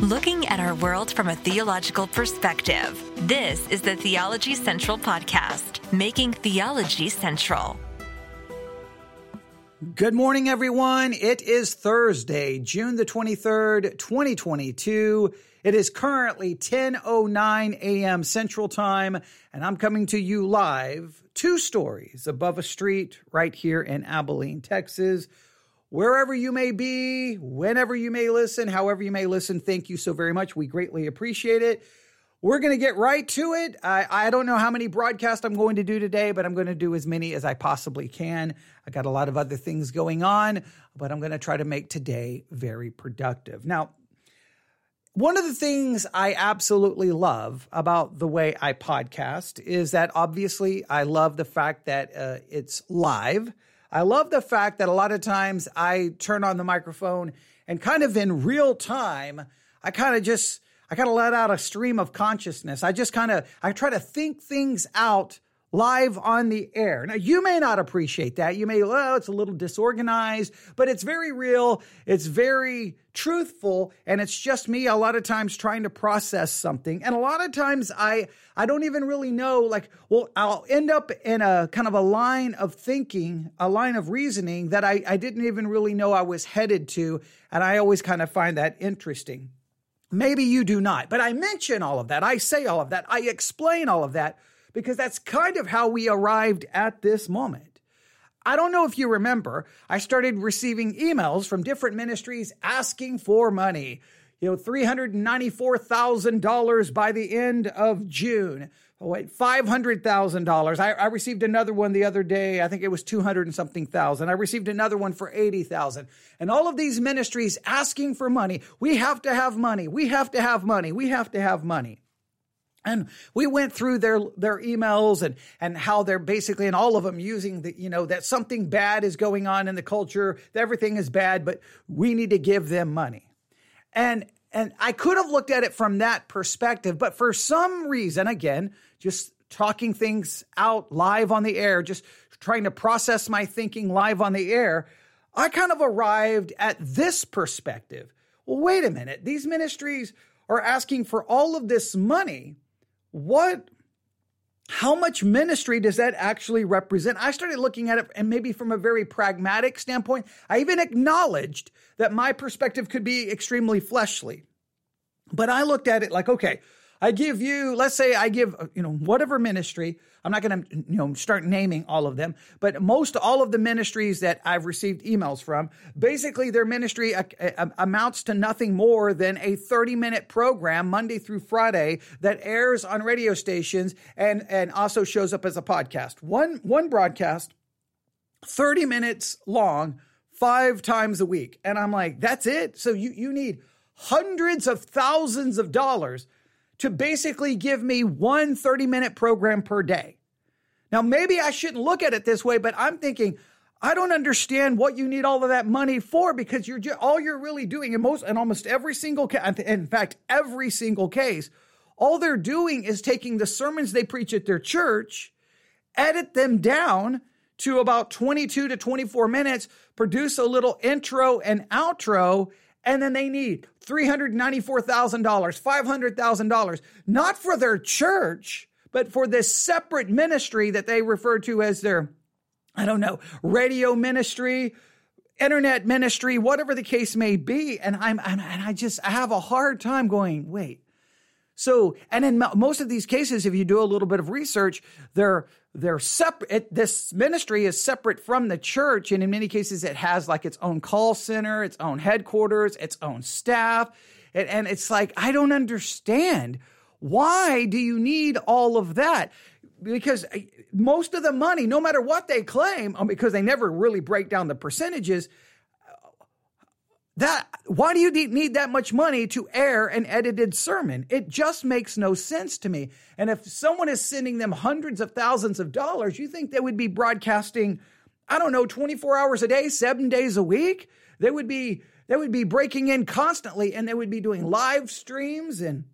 looking at our world from a theological perspective. This is the Theology Central Podcast, making theology central. Good morning, everyone. It is Thursday, June the 23rd, 2022. It is currently 10:09 a.m. Central Time, and I'm coming to you live, two stories above a street right here in Abilene, Texas. Wherever you may be, whenever you may listen, however you may listen, thank you so very much. We greatly appreciate it. We're going to get right to it. I, I don't know how many broadcasts I'm going to do today, but I'm going to do as many as I possibly can. I got a lot of other things going on, but I'm going to try to make today very productive. Now, one of the things I absolutely love about the way I podcast is that obviously I love the fact that uh, it's live. I love the fact that a lot of times I turn on the microphone and kind of in real time, I kind of just I kind of let out a stream of consciousness. I just kind of I try to think things out live on the air. Now you may not appreciate that. You may well it's a little disorganized, but it's very real. It's very truthful and it's just me a lot of times trying to process something. And a lot of times I I don't even really know like well I'll end up in a kind of a line of thinking, a line of reasoning that I I didn't even really know I was headed to and I always kind of find that interesting. Maybe you do not, but I mention all of that. I say all of that. I explain all of that because that's kind of how we arrived at this moment. I don't know if you remember, I started receiving emails from different ministries asking for money. You know, $394,000 by the end of June. Oh, wait, $500,000. I, I received another one the other day. I think it was 200 and something thousand. I received another one for 80,000. And all of these ministries asking for money. We have to have money. We have to have money. We have to have money. And we went through their their emails and and how they're basically and all of them using the you know that something bad is going on in the culture, everything is bad, but we need to give them money. And and I could have looked at it from that perspective, but for some reason, again, just talking things out live on the air, just trying to process my thinking live on the air, I kind of arrived at this perspective. Well, wait a minute. These ministries are asking for all of this money what how much ministry does that actually represent? I started looking at it and maybe from a very pragmatic standpoint. I even acknowledged that my perspective could be extremely fleshly. But I looked at it like, okay, I give you, let's say I give, uh, you know, whatever ministry, I'm not going to, you know, start naming all of them, but most all of the ministries that I've received emails from, basically their ministry uh, uh, amounts to nothing more than a 30 minute program Monday through Friday that airs on radio stations and, and also shows up as a podcast. One, one broadcast, 30 minutes long, five times a week. And I'm like, that's it. So you, you need hundreds of thousands of dollars to basically give me one 30 minute program per day. Now, maybe I shouldn't look at it this way, but I'm thinking, I don't understand what you need all of that money for because you're just, all you're really doing in most and almost every single case, in fact, every single case, all they're doing is taking the sermons they preach at their church, edit them down to about 22 to 24 minutes, produce a little intro and outro, and then they need $394,000, $500,000, not for their church, but for this separate ministry that they refer to as their, I don't know, radio ministry, internet ministry, whatever the case may be. And I'm, and I just, I have a hard time going, wait. So, and in most of these cases, if you do a little bit of research, they're, they're separate. This ministry is separate from the church. And in many cases, it has like its own call center, its own headquarters, its own staff. And, and it's like, I don't understand. Why do you need all of that? Because uh, most of the money, no matter what they claim, um, because they never really break down the percentages, that why do you need that much money to air an edited sermon? It just makes no sense to me. And if someone is sending them hundreds of thousands of dollars you think they would be broadcasting i don't know 24 hours a day 7 days a week? They would be they would be breaking in constantly and they would be doing live streams and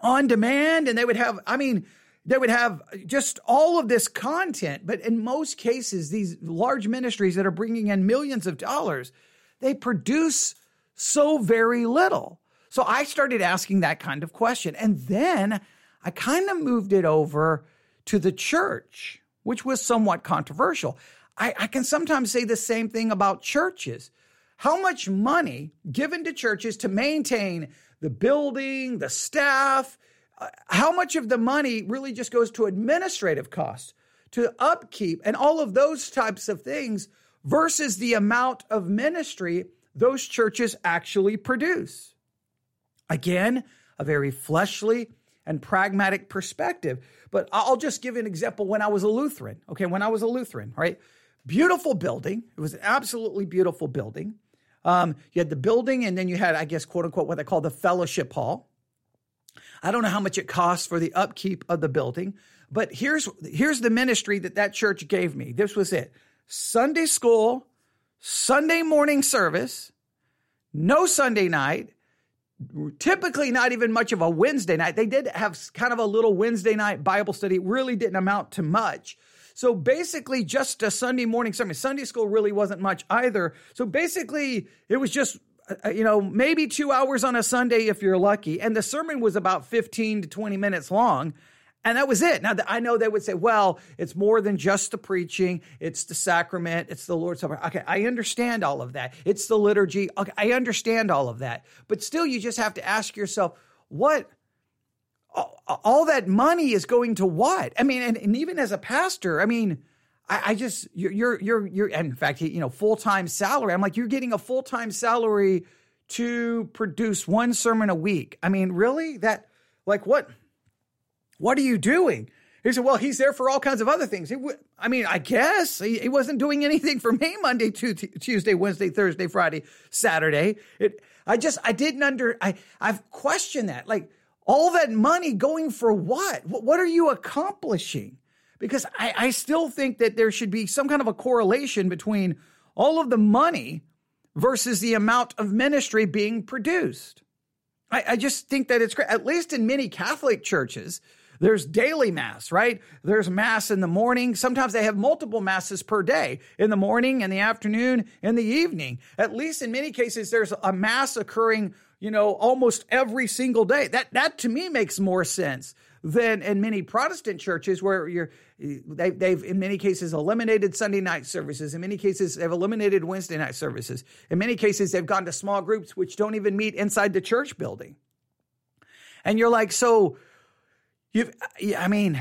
on demand and they would have i mean they would have just all of this content. But in most cases these large ministries that are bringing in millions of dollars they produce so very little. So I started asking that kind of question. And then I kind of moved it over to the church, which was somewhat controversial. I, I can sometimes say the same thing about churches. How much money given to churches to maintain the building, the staff, uh, how much of the money really just goes to administrative costs, to upkeep, and all of those types of things versus the amount of ministry those churches actually produce? Again, a very fleshly and pragmatic perspective. But I'll just give an example when I was a Lutheran. Okay, when I was a Lutheran, right? Beautiful building. It was an absolutely beautiful building. Um, you had the building, and then you had, I guess, quote unquote, what they call the fellowship hall. I don't know how much it costs for the upkeep of the building, but here's here's the ministry that that church gave me. This was it: Sunday school, Sunday morning service, no Sunday night, typically not even much of a Wednesday night. They did have kind of a little Wednesday night Bible study. It really didn't amount to much. So basically, just a Sunday morning sermon. Sunday school really wasn't much either. So basically, it was just, uh, you know, maybe two hours on a Sunday if you're lucky. And the sermon was about 15 to 20 minutes long. And that was it. Now, I know they would say, well, it's more than just the preaching, it's the sacrament, it's the Lord's Supper. Okay, I understand all of that. It's the liturgy. Okay, I understand all of that. But still, you just have to ask yourself, what? All that money is going to what? I mean, and, and even as a pastor, I mean, I, I just you're you're you're, you're in fact, you know, full time salary. I'm like, you're getting a full time salary to produce one sermon a week. I mean, really? That like what? What are you doing? He said, Well, he's there for all kinds of other things. W- I mean, I guess he, he, wasn't doing anything for me Monday, Tuesday, Wednesday, Thursday, Friday, Saturday. It, I just, I didn't under, I, I've questioned that. Like, all that money going for what? What, what are you accomplishing? Because I, I still think that there should be some kind of a correlation between all of the money versus the amount of ministry being produced. I, I just think that it's great, at least in many Catholic churches there's daily mass, right? There's mass in the morning. Sometimes they have multiple masses per day in the morning, in the afternoon, in the evening. At least in many cases, there's a mass occurring, you know, almost every single day. That, that to me makes more sense than in many Protestant churches where you're, they, they've in many cases eliminated Sunday night services. In many cases, they've eliminated Wednesday night services. In many cases, they've gone to small groups which don't even meet inside the church building. And you're like, so You've, I mean,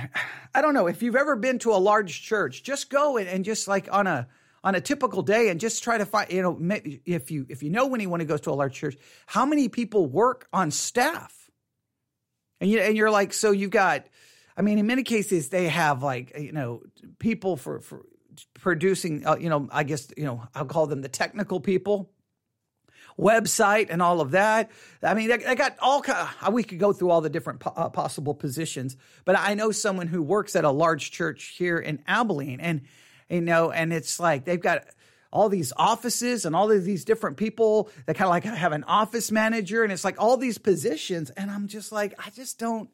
I don't know if you've ever been to a large church. Just go and, and just like on a on a typical day and just try to find. You know, if you if you know anyone who goes to a large church, how many people work on staff? And you and you're like, so you've got. I mean, in many cases, they have like you know people for for producing. Uh, you know, I guess you know I'll call them the technical people website and all of that. I mean, I, got all kind of, we could go through all the different uh, possible positions, but I know someone who works at a large church here in Abilene and, you know, and it's like they've got all these offices and all of these different people that kind of like have an office manager and it's like all these positions. And I'm just like, I just don't,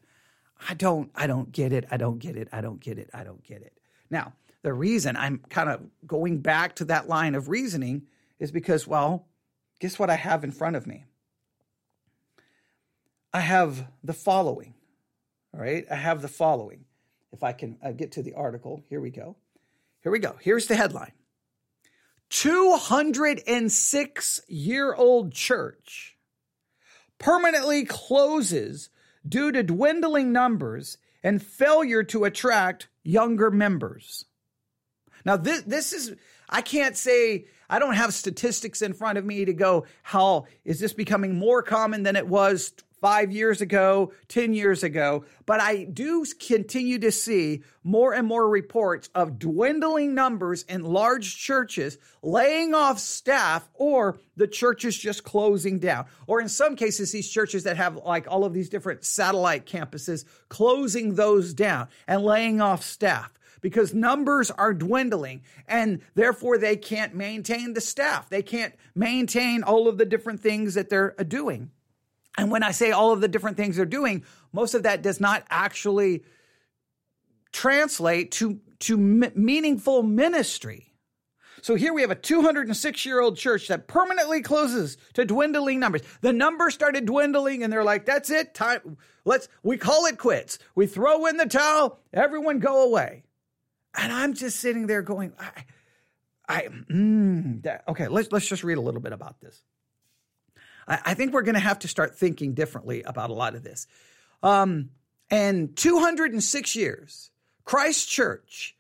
I don't, I don't get it. I don't get it. I don't get it. I don't get it. Now, the reason I'm kind of going back to that line of reasoning is because, well, guess what I have in front of me? I have the following. All right, I have the following. If I can uh, get to the article, here we go. Here we go. Here's the headline 206 year old church permanently closes due to dwindling numbers and failure to attract younger members. Now, this, this is, I can't say I don't have statistics in front of me to go, how is this becoming more common than it was five years ago, 10 years ago, but I do continue to see more and more reports of dwindling numbers in large churches laying off staff or the churches just closing down. Or in some cases, these churches that have like all of these different satellite campuses closing those down and laying off staff because numbers are dwindling and therefore they can't maintain the staff. They can't maintain all of the different things that they're uh, doing. And when I say all of the different things they're doing, most of that does not actually translate to, to m- meaningful ministry. So here we have a 206 year old church that permanently closes to dwindling numbers. The numbers started dwindling and they're like, that's it. Time. Let's, we call it quits. We throw in the towel. Everyone go away. And I'm just sitting there going, I, I, mm, that, okay, let's, let's just read a little bit about this. I, I think we're going to have to start thinking differently about a lot of this. Um, and 206 years, Christ Church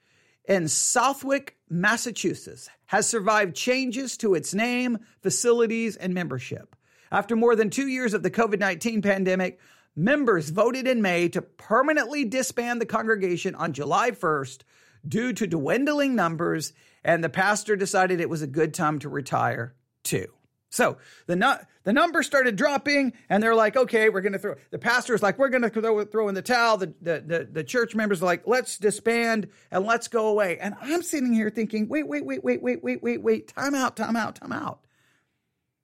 in Southwick, Massachusetts, has survived changes to its name, facilities, and membership. After more than two years of the COVID 19 pandemic, members voted in May to permanently disband the congregation on July 1st due to dwindling numbers, and the pastor decided it was a good time to retire too. So the nu- the number started dropping, and they're like, "Okay, we're going to throw." The pastor is like, "We're going to throw, throw in the towel." The, the, the the church members are like, "Let's disband and let's go away." And I'm sitting here thinking, "Wait, wait, wait, wait, wait, wait, wait, wait! Time out! Time out! Time out!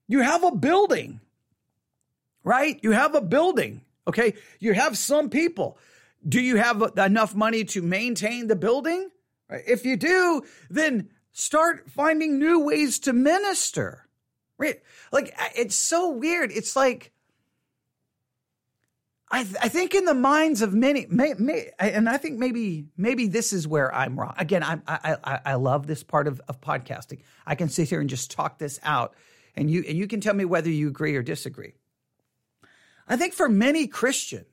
You have a building, right? You have a building. Okay, you have some people. Do you have enough money to maintain the building? If you do, then start finding new ways to minister. Right? Like it's so weird. It's like I th- I think in the minds of many, may, may, and I think maybe maybe this is where I'm wrong. Again, I I I love this part of, of podcasting. I can sit here and just talk this out, and you and you can tell me whether you agree or disagree. I think for many Christians,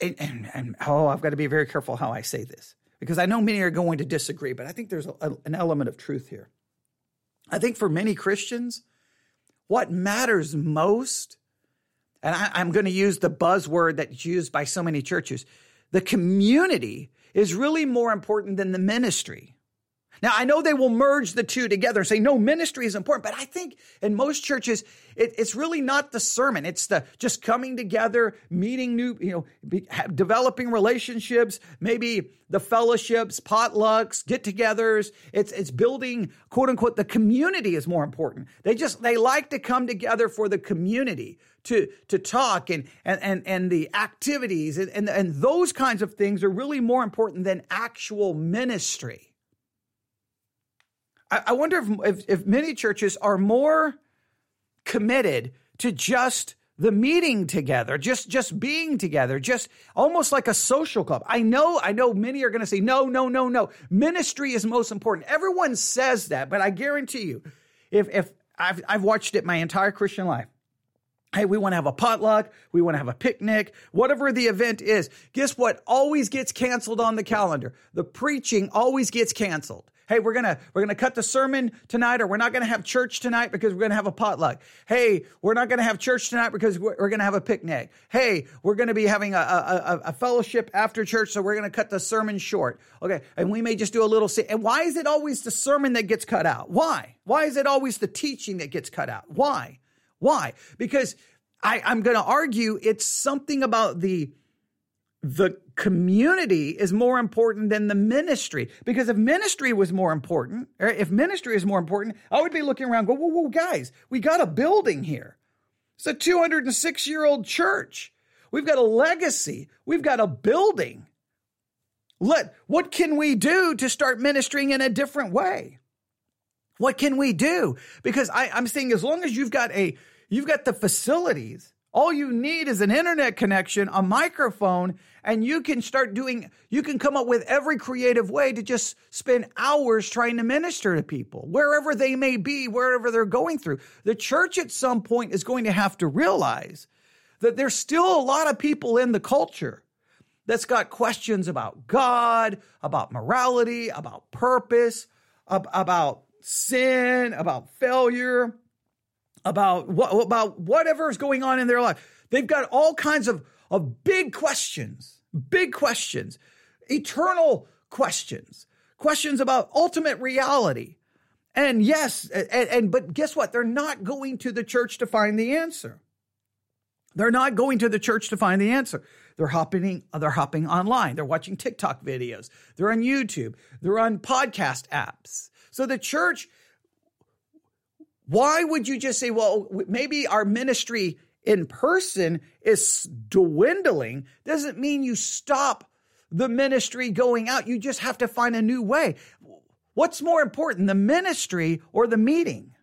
and, and, and oh, I've got to be very careful how I say this because I know many are going to disagree, but I think there's a, an element of truth here. I think for many Christians, what matters most, and I, I'm going to use the buzzword that's used by so many churches, the community is really more important than the ministry. Now, I know they will merge the two together and say, no, ministry is important, but I think in most churches, it, it's really not the sermon. It's the just coming together, meeting new, you know, be, developing relationships, maybe the fellowships, potlucks, get togethers. It's, it's building, quote unquote, the community is more important. They just, they like to come together for the community to, to talk and, and, and, and the activities and, and, and those kinds of things are really more important than actual ministry. I, wonder if, if, if many churches are more committed to just the meeting together, just just being together, just almost like a social club. I know, I know many are going to say, no, no, no, no. Ministry is most important. Everyone says that, but I guarantee you, if if I've I've watched it my entire Christian life. Hey, we want to have a potluck. We want to have a picnic, whatever the event is. Guess what? Always gets canceled on the calendar. The preaching always gets canceled hey, we're gonna we're gonna cut the sermon tonight, or we're not gonna have church tonight because we're gonna have a potluck. Hey, we're not gonna have church tonight because we're, we're gonna have a picnic. Hey, we're gonna be having a, a, a, fellowship after church, so we're gonna cut the sermon short. Okay, and we may just do a little. And why is it always the sermon that gets cut out? Why? Why is it always the teaching that gets cut out? Why? Why? Because I, I'm to argue it's something about the the community is more important than the ministry. Because if ministry was more important, if ministry is more important, I would be looking around, go, whoa, whoa, guys, we got a building here. It's a 206 year old church. We've got a legacy. We've got a building. Let what can we do to start ministering in a different way? What can we do? Because I, I'm saying as long as you've got a you've got the facilities all you need is an internet connection, a microphone, and you can start doing, you can come up with every creative way to just spend hours trying to minister to people, wherever they may be, wherever they're going through. The church at some point is going to have to realize that there's still a lot of people in the culture that's got questions about God, about morality, about purpose, about sin, about failure about what about whatever is going on in their life. They've got all kinds of, of big questions, big questions, eternal questions, questions about ultimate reality. And yes, and, and but guess what? They're not going to the church to find the answer. They're not going to the church to find the answer. They're hopping, they're hopping online. They're watching TikTok videos. They're on YouTube. They're on podcast apps. So the church why would you just say, well, maybe our ministry in person is dwindling? Doesn't mean you stop the ministry going out. You just have to find a new way. What's more important, the ministry or the meeting?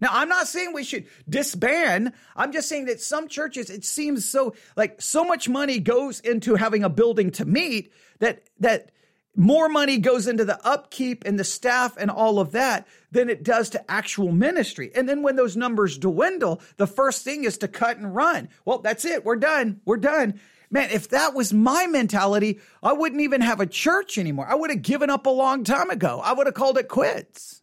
Now, I'm not saying we should disband. I'm just saying that some churches, it seems so like so much money goes into having a building to meet that, that more money goes into the upkeep and the staff and all of that than it does to actual ministry. And then when those numbers dwindle, the first thing is to cut and run. Well, that's it. We're done. We're done. Man, if that was my mentality, I wouldn't even have a church anymore. I would have given up a long time ago. I would have called it quits.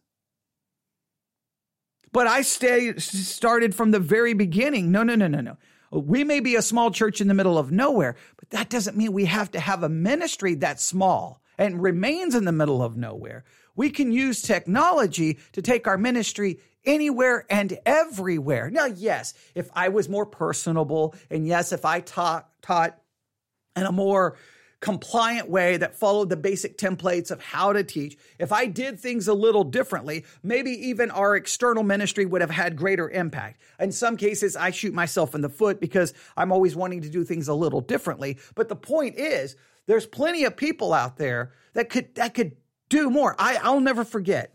But I stay, started from the very beginning. No, no, no, no, no. We may be a small church in the middle of nowhere, but that doesn't mean we have to have a ministry that's small and remains in the middle of nowhere. We can use technology to take our ministry anywhere and everywhere. Now, yes, if I was more personable, and yes, if I taught, taught in a more compliant way that followed the basic templates of how to teach, if I did things a little differently, maybe even our external ministry would have had greater impact. In some cases, I shoot myself in the foot because I'm always wanting to do things a little differently. But the point is, there's plenty of people out there that could that could do more. I, I'll never forget.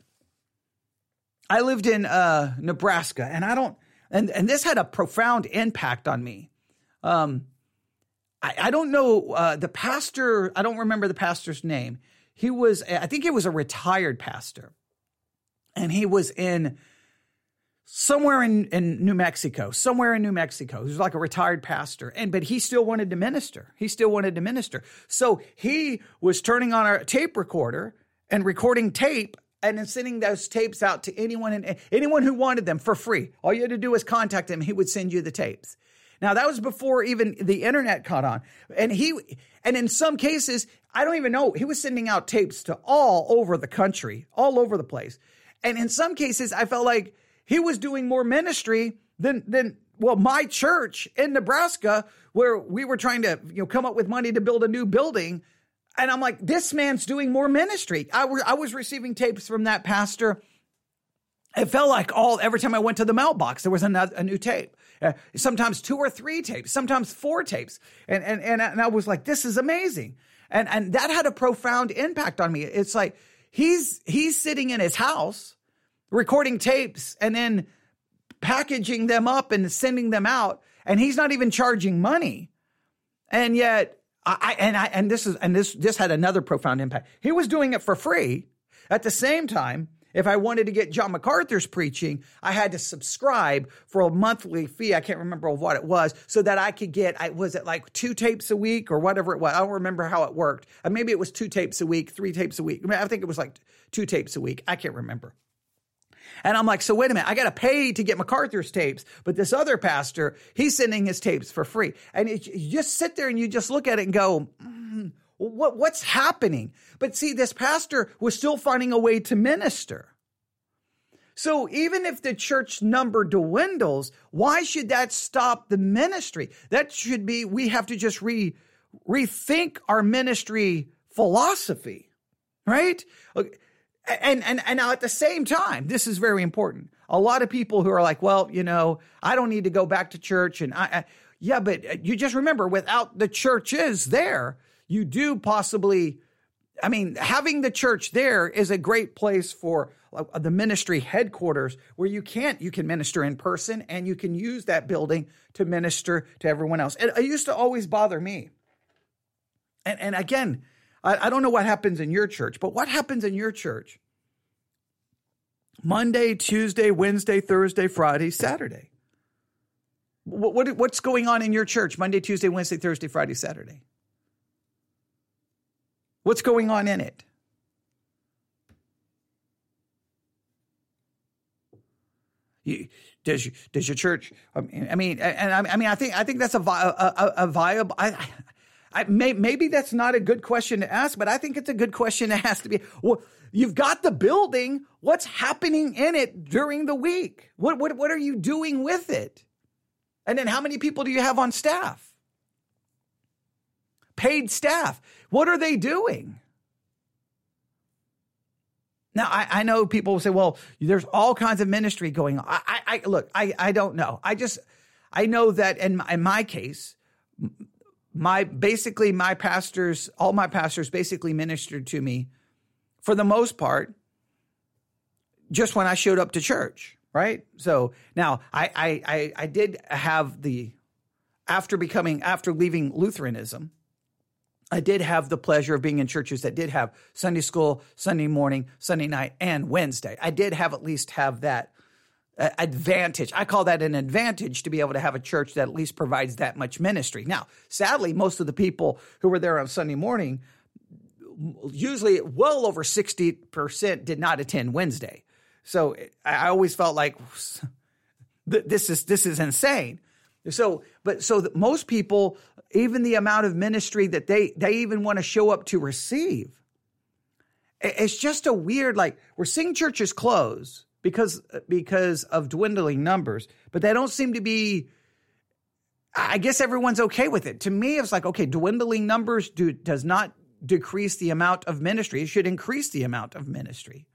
I lived in uh, Nebraska, and I don't, and and this had a profound impact on me. Um, I, I don't know uh, the pastor. I don't remember the pastor's name. He was, I think, he was a retired pastor, and he was in somewhere in, in New Mexico, somewhere in New Mexico. He was like a retired pastor. And but he still wanted to minister. He still wanted to minister. So he was turning on a tape recorder and recording tape and then sending those tapes out to anyone and anyone who wanted them for free. All you had to do was contact him, he would send you the tapes. Now that was before even the internet caught on. And he and in some cases, I don't even know, he was sending out tapes to all over the country, all over the place. And in some cases, I felt like he was doing more ministry than than well, my church in Nebraska, where we were trying to you know come up with money to build a new building. And I'm like, this man's doing more ministry. I, was receiving tapes from that pastor. It felt like all every time I went to the mailbox, there was another, a new tape. Uh, sometimes two or three tapes, sometimes four tapes, and and and, and I was like, this is amazing, and and that had a profound impact on me. It's like he's he's sitting in his house recording tapes and then packaging them up and sending them out. And he's not even charging money. And yet I, and I and this is and this this had another profound impact. He was doing it for free at the same time if I wanted to get John MacArthur's preaching, I had to subscribe for a monthly fee. I can't remember what it was, so that I could get, I was it like two tapes a week or whatever it was. I don't remember how it worked. Uh, maybe it was two tapes a week, three tapes a week. I think it was like two tapes a week. I can't remember. And I'm like, so wait a minute, I got to pay to get MacArthur's tapes, but this other pastor, he's sending his tapes for free. And it, you just sit there and you just look at it and go, mm, what, what's happening? But see, this pastor was still finding a way to minister. So even if the church number dwindles, why should that stop the ministry? That should be, we have to just re, rethink our ministry philosophy, right? and and and now at the same time, this is very important. A lot of people who are like, well, you know, I don't need to go back to church, and I, I yeah, but you just remember, without the churches there, you do possibly. I mean, having the church there is a great place for uh, the ministry headquarters where you can't, you can minister in person and you can use that building to minister to everyone else. It, it used to always bother me. And, and again, I, I don't know what happens in your church, but what happens in your church? Monday, Tuesday, Wednesday, Thursday, Friday, Saturday. What, what, what's going on in your church Monday, Tuesday, Wednesday, Thursday, Friday, Saturday? What's going on in it? You, does does your church? I mean, and I, mean, I think I think that's a, a, a viable. I, I, may, maybe that's not a good question to ask, but I think it's a good question to ask to be. Well, you've got the building. What's happening in it during the week? What, what, what are you doing with it? And then how many people do you have on staff? Paid staff. What are they doing? Now, I, I know people will say, well, there's all kinds of ministry going on. I, I look, I, I don't know. I just, I know that in, in my case, my basically my pastors, all my pastors basically ministered to me for the most part just when I showed up to church, right? So now I I I, I did have the after becoming after leaving Lutheranism, I did have the pleasure of being in churches that did have Sunday school, Sunday morning, Sunday night, and Wednesday. I did have at least have that uh, advantage. I call that an advantage to be able to have a church that at least provides that much ministry. Now, sadly, most of the people who were there on Sunday morning, usually well over 60% did not attend Wednesday. So I always felt like this is this is insane. So, but so that most people, even the amount of ministry that they they even want to show up to receive, it's just a weird like we're seeing churches close because because of dwindling numbers, but they don't seem to be. I guess everyone's okay with it. To me, it's like okay, dwindling numbers do does not decrease the amount of ministry; it should increase the amount of ministry.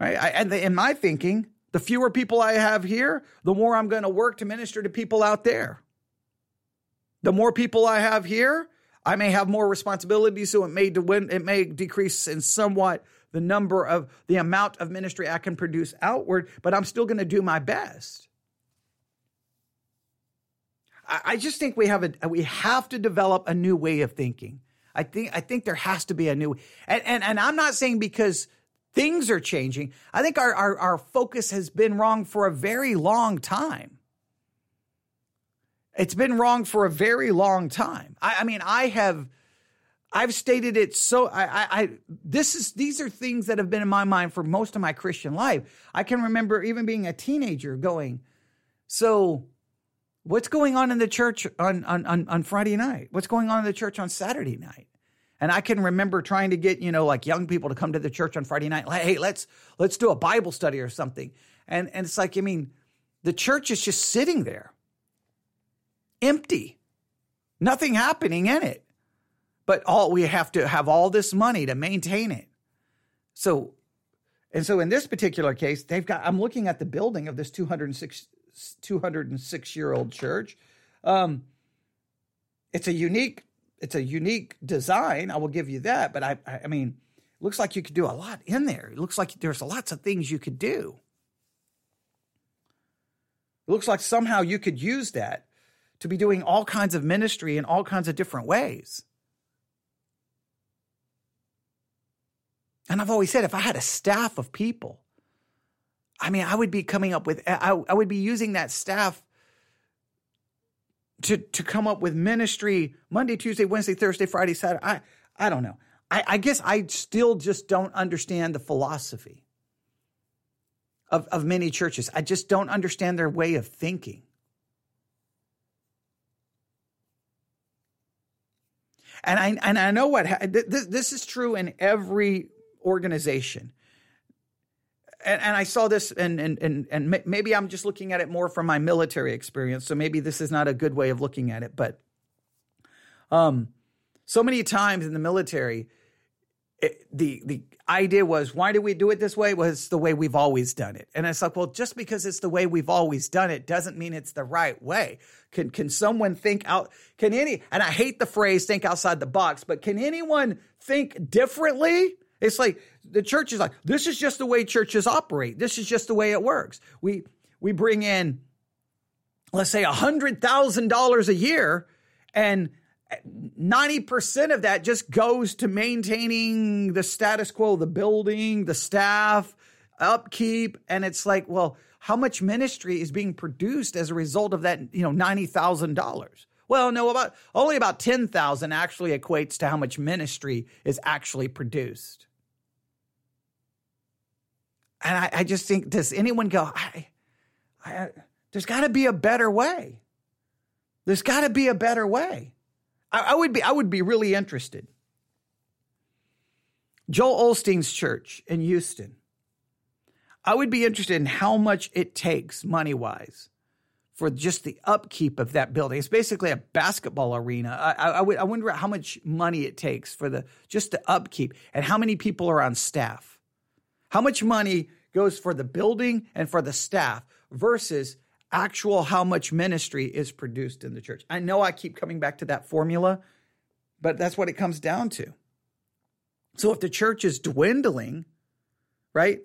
Right? I, and in my thinking, the fewer people I have here, the more I'm going to work to minister to people out there. The more people I have here, I may have more responsibility, so it may it may decrease in somewhat the number of the amount of ministry I can produce outward, but I'm still going to do my best. I just think we have a we have to develop a new way of thinking. I think I think there has to be a new and and, and I'm not saying because Things are changing. I think our, our, our focus has been wrong for a very long time. It's been wrong for a very long time. I, I mean, I have, I've stated it so. I, I, I, this is these are things that have been in my mind for most of my Christian life. I can remember even being a teenager going, so what's going on in the church on on on, on Friday night? What's going on in the church on Saturday night? And I can remember trying to get, you know, like young people to come to the church on Friday night. Like, hey, let's let's do a Bible study or something. And and it's like, I mean, the church is just sitting there. Empty. Nothing happening in it. But all we have to have all this money to maintain it. So and so in this particular case, they've got I'm looking at the building of this 206 206 year old church. Um, it's a unique it's a unique design. I will give you that. But I, I mean, looks like you could do a lot in there. It looks like there's lots of things you could do. It looks like somehow you could use that to be doing all kinds of ministry in all kinds of different ways. And I've always said if I had a staff of people, I mean, I would be coming up with, I, I would be using that staff to to come up with ministry Monday, Tuesday, Wednesday, Thursday, Friday, Saturday. I I don't know. I, I guess I still just don't understand the philosophy of, of many churches. I just don't understand their way of thinking. And I and I know what this, this is true in every organization and, and I saw this, and, and, and, and maybe I'm just looking at it more from my military experience. So maybe this is not a good way of looking at it. But um, so many times in the military, the the idea was why do we do it this way was the way we've always done it and it's like well just because it's the way we've always done it doesn't mean it's the right way can can someone think out can any and i hate the phrase think outside the box but can anyone think differently it's like the church is like, this is just the way churches operate. This is just the way it works. We we bring in, let's say, a hundred thousand dollars a year, and 90% of that just goes to maintaining the status quo, the building, the staff, upkeep. And it's like, well, how much ministry is being produced as a result of that, you know, $90,000? Well, no, about only about 10,000 actually equates to how much ministry is actually produced. And I, I just think, does anyone go, I, I, there's got to be a better way. There's got to be a better way. I, I would be, I would be really interested. Joel Osteen's church in Houston. I would be interested in how much it takes money wise for just the upkeep of that building. It's basically a basketball arena. I, I, I, would, I wonder how much money it takes for the just the upkeep and how many people are on staff. How much money goes for the building and for the staff versus actual how much ministry is produced in the church. I know I keep coming back to that formula, but that's what it comes down to. So if the church is dwindling, right?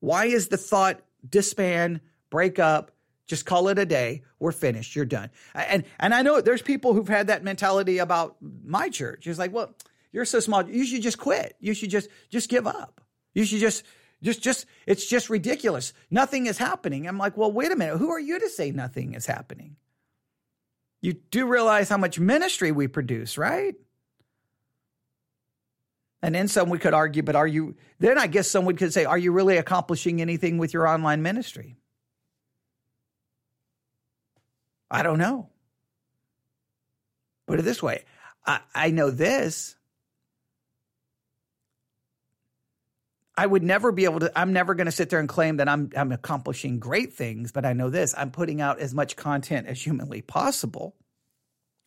Why is the thought disband, break up, just call it a day, we're finished, you're done. And and I know there's people who've had that mentality about my church. It's like, well, you're so small, you should just quit. You should just just give up. You should just just just it's just ridiculous. Nothing is happening. I'm like, well, wait a minute. Who are you to say nothing is happening? You do realize how much ministry we produce, right? And then some we could argue, but are you, then I guess someone could say, are you really accomplishing anything with your online ministry? I don't know. Put it this way I, I know this. I would never be able to, I'm never going to sit there and claim that I'm, I'm accomplishing great things, but I know this I'm putting out as much content as humanly possible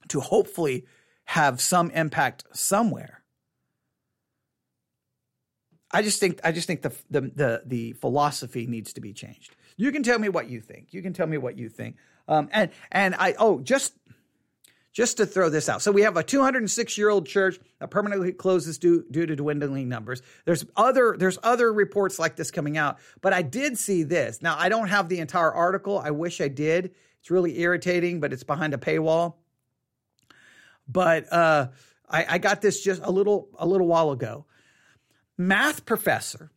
to hopefully have some impact somewhere. I just think I just think the, the the the philosophy needs to be changed. You can tell me what you think. You can tell me what you think. Um, and and I oh just just to throw this out. So we have a 206 year old church that permanently closes due, due to dwindling numbers. There's other there's other reports like this coming out, but I did see this. Now I don't have the entire article. I wish I did. It's really irritating, but it's behind a paywall. But uh, I, I got this just a little a little while ago math professor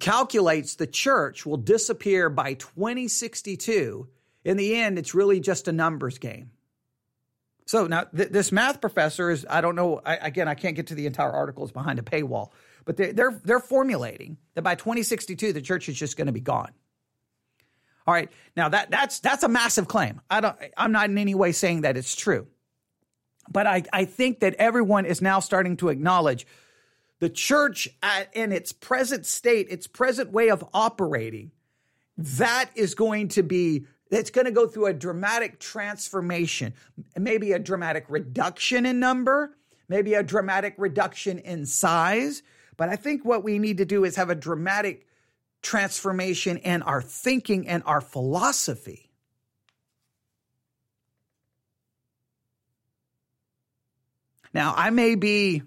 calculates the church will disappear by 2062. In the end, it's really just a numbers game. So now th- this math professor is, I don't know, I, again, I can't get to the entire article, it's behind a paywall, but they're, they're, they're formulating that by 2062, the church is just going to be gone. All right. Now that that's that's a massive claim. I don't I'm not in any way saying that it's true. But I, I think that everyone is now starting to acknowledge the church at, in its present state, its present way of operating, that is going to be it's going to go through a dramatic transformation, maybe a dramatic reduction in number, maybe a dramatic reduction in size. But I think what we need to do is have a dramatic transformation in our thinking and our philosophy. Now, I may be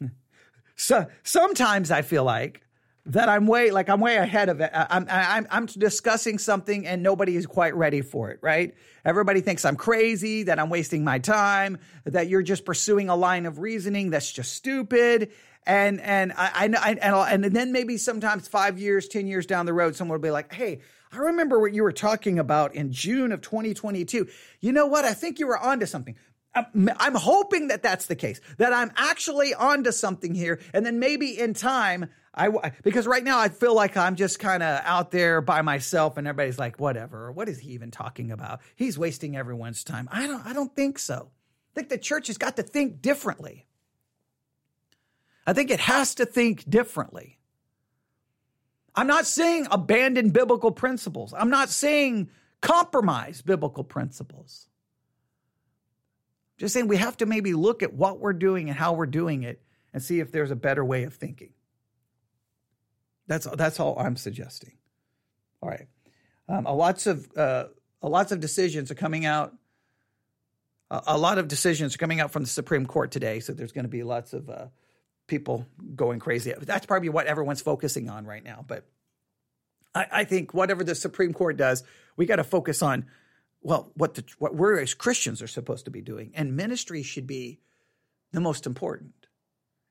so sometimes I feel like that I'm way like I'm way ahead of it. I'm I'm I'm discussing something and nobody is quite ready for it, right? Everybody thinks I'm crazy, that I'm wasting my time, that you're just pursuing a line of reasoning that's just stupid. And and I, I and and then maybe sometimes five years, ten years down the road, someone will be like, "Hey, I remember what you were talking about in June of 2022. You know what? I think you were onto something. I'm hoping that that's the case, that I'm actually onto something here. And then maybe in time, I, because right now I feel like I'm just kind of out there by myself and everybody's like, whatever, what is he even talking about? He's wasting everyone's time. I don't, I don't think so. I think the church has got to think differently. I think it has to think differently. I'm not saying abandon biblical principles. I'm not saying compromise biblical principles. Just saying we have to maybe look at what we're doing and how we're doing it and see if there's a better way of thinking. That's that's all I'm suggesting. All right, um, a lots of uh, a lots of decisions are coming out. A, a, lot of decisions are coming out from the Supreme Court today, so there's going to be lots of uh, people going crazy. That's probably what everyone's focusing on right now. But I, I think whatever the Supreme Court does, we got to focus on well, what the, what we as Christians are supposed to be doing, and ministry should be the most important,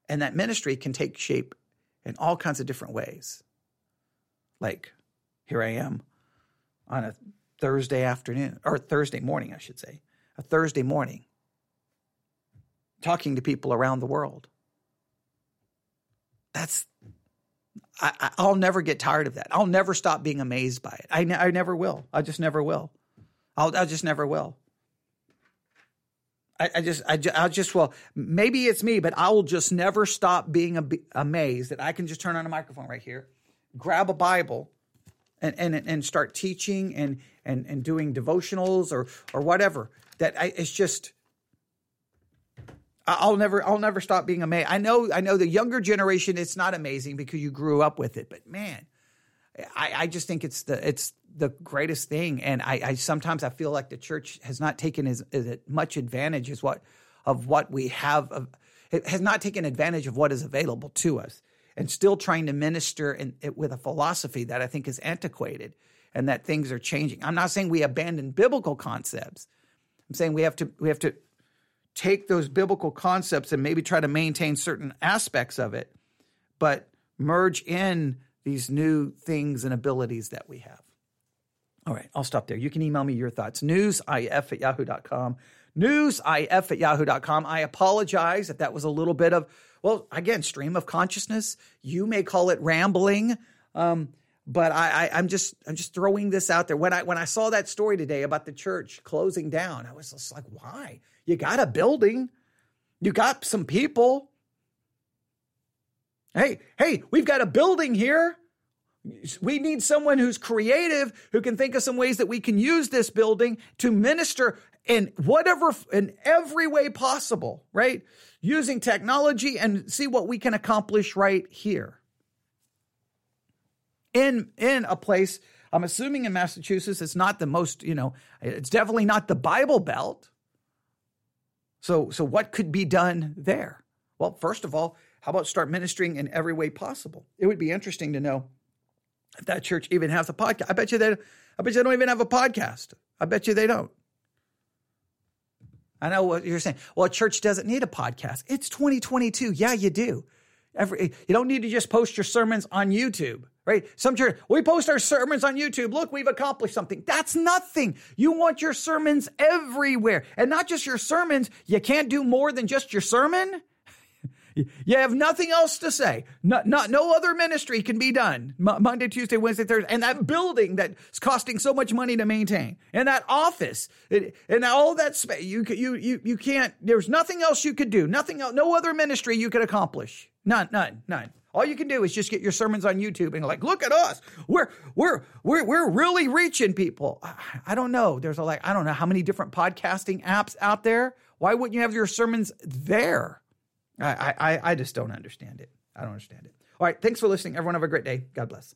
and that ministry can take shape in all kinds of different ways. Like, here I am on a Thursday afternoon or Thursday morning, I should say, a Thursday morning, talking to people around the world. That's I, will never get tired of that. I'll never stop being amazed by it. I, I never will. I just never will. I'll, I just never will. I, I just, I, I just will. Maybe it's me, but I will just never stop being amazed that I can just turn on a microphone right here, grab a Bible, and and and start teaching and and and doing devotionals or or whatever. That I, it's just. I'll never, I'll never stop being amazed. I know, I know the younger generation. It's not amazing because you grew up with it, but man, I, I just think it's the, it's the greatest thing. And I, I sometimes I feel like the church has not taken as, as much advantage as what of what we have. Of, it has not taken advantage of what is available to us, and still trying to minister in, it with a philosophy that I think is antiquated and that things are changing. I'm not saying we abandon biblical concepts. I'm saying we have to we have to take those biblical concepts and maybe try to maintain certain aspects of it, but merge in these new things and abilities that we have. All right, I'll stop there. You can email me your thoughts. Newsif at yahoo.com. Newsif at yahoo.com. I apologize if that was a little bit of, well, again, stream of consciousness. You may call it rambling. Um, but I, I, am just I'm just throwing this out there. When I when I saw that story today about the church closing down, I was just like, why? You got a building, you got some people. Hey, hey, we've got a building here. We need someone who's creative, who can think of some ways that we can use this building to minister in whatever, in every way possible, right? Using technology and see what we can accomplish right here. In, in a place, I'm assuming in Massachusetts, it's not the most, you know, it's definitely not the Bible Belt. So, so what could be done there? Well, first of all, how about start ministering in every way possible? It would be interesting to know if that church even has a podcast. I bet you they, I bet you they don't even have a podcast. I bet you they don't. I know what you're saying. Well, a church doesn't need a podcast. It's 2022. Yeah, you do. Every, you don't need to just post your sermons on YouTube, right? Some church, we post our sermons on YouTube. Look, we've accomplished something. That's nothing. You want your sermons everywhere and not just your sermons. You can't do more than just your sermon. You have nothing else to say. Not, not, no other ministry can be done Monday, Tuesday, Wednesday, Thursday. And that building that's costing so much money to maintain, and that office, and all that space, you, you, you, you can't, there's nothing else you could do. Nothing else, no other ministry you could accomplish. None, none, none. All you can do is just get your sermons on YouTube and like, look at us. We're we're we're we're really reaching people. I don't know. There's a like I don't know how many different podcasting apps out there. Why wouldn't you have your sermons there? I, I, I just don't understand it. I don't understand it. All right. Thanks for listening. Everyone have a great day. God bless.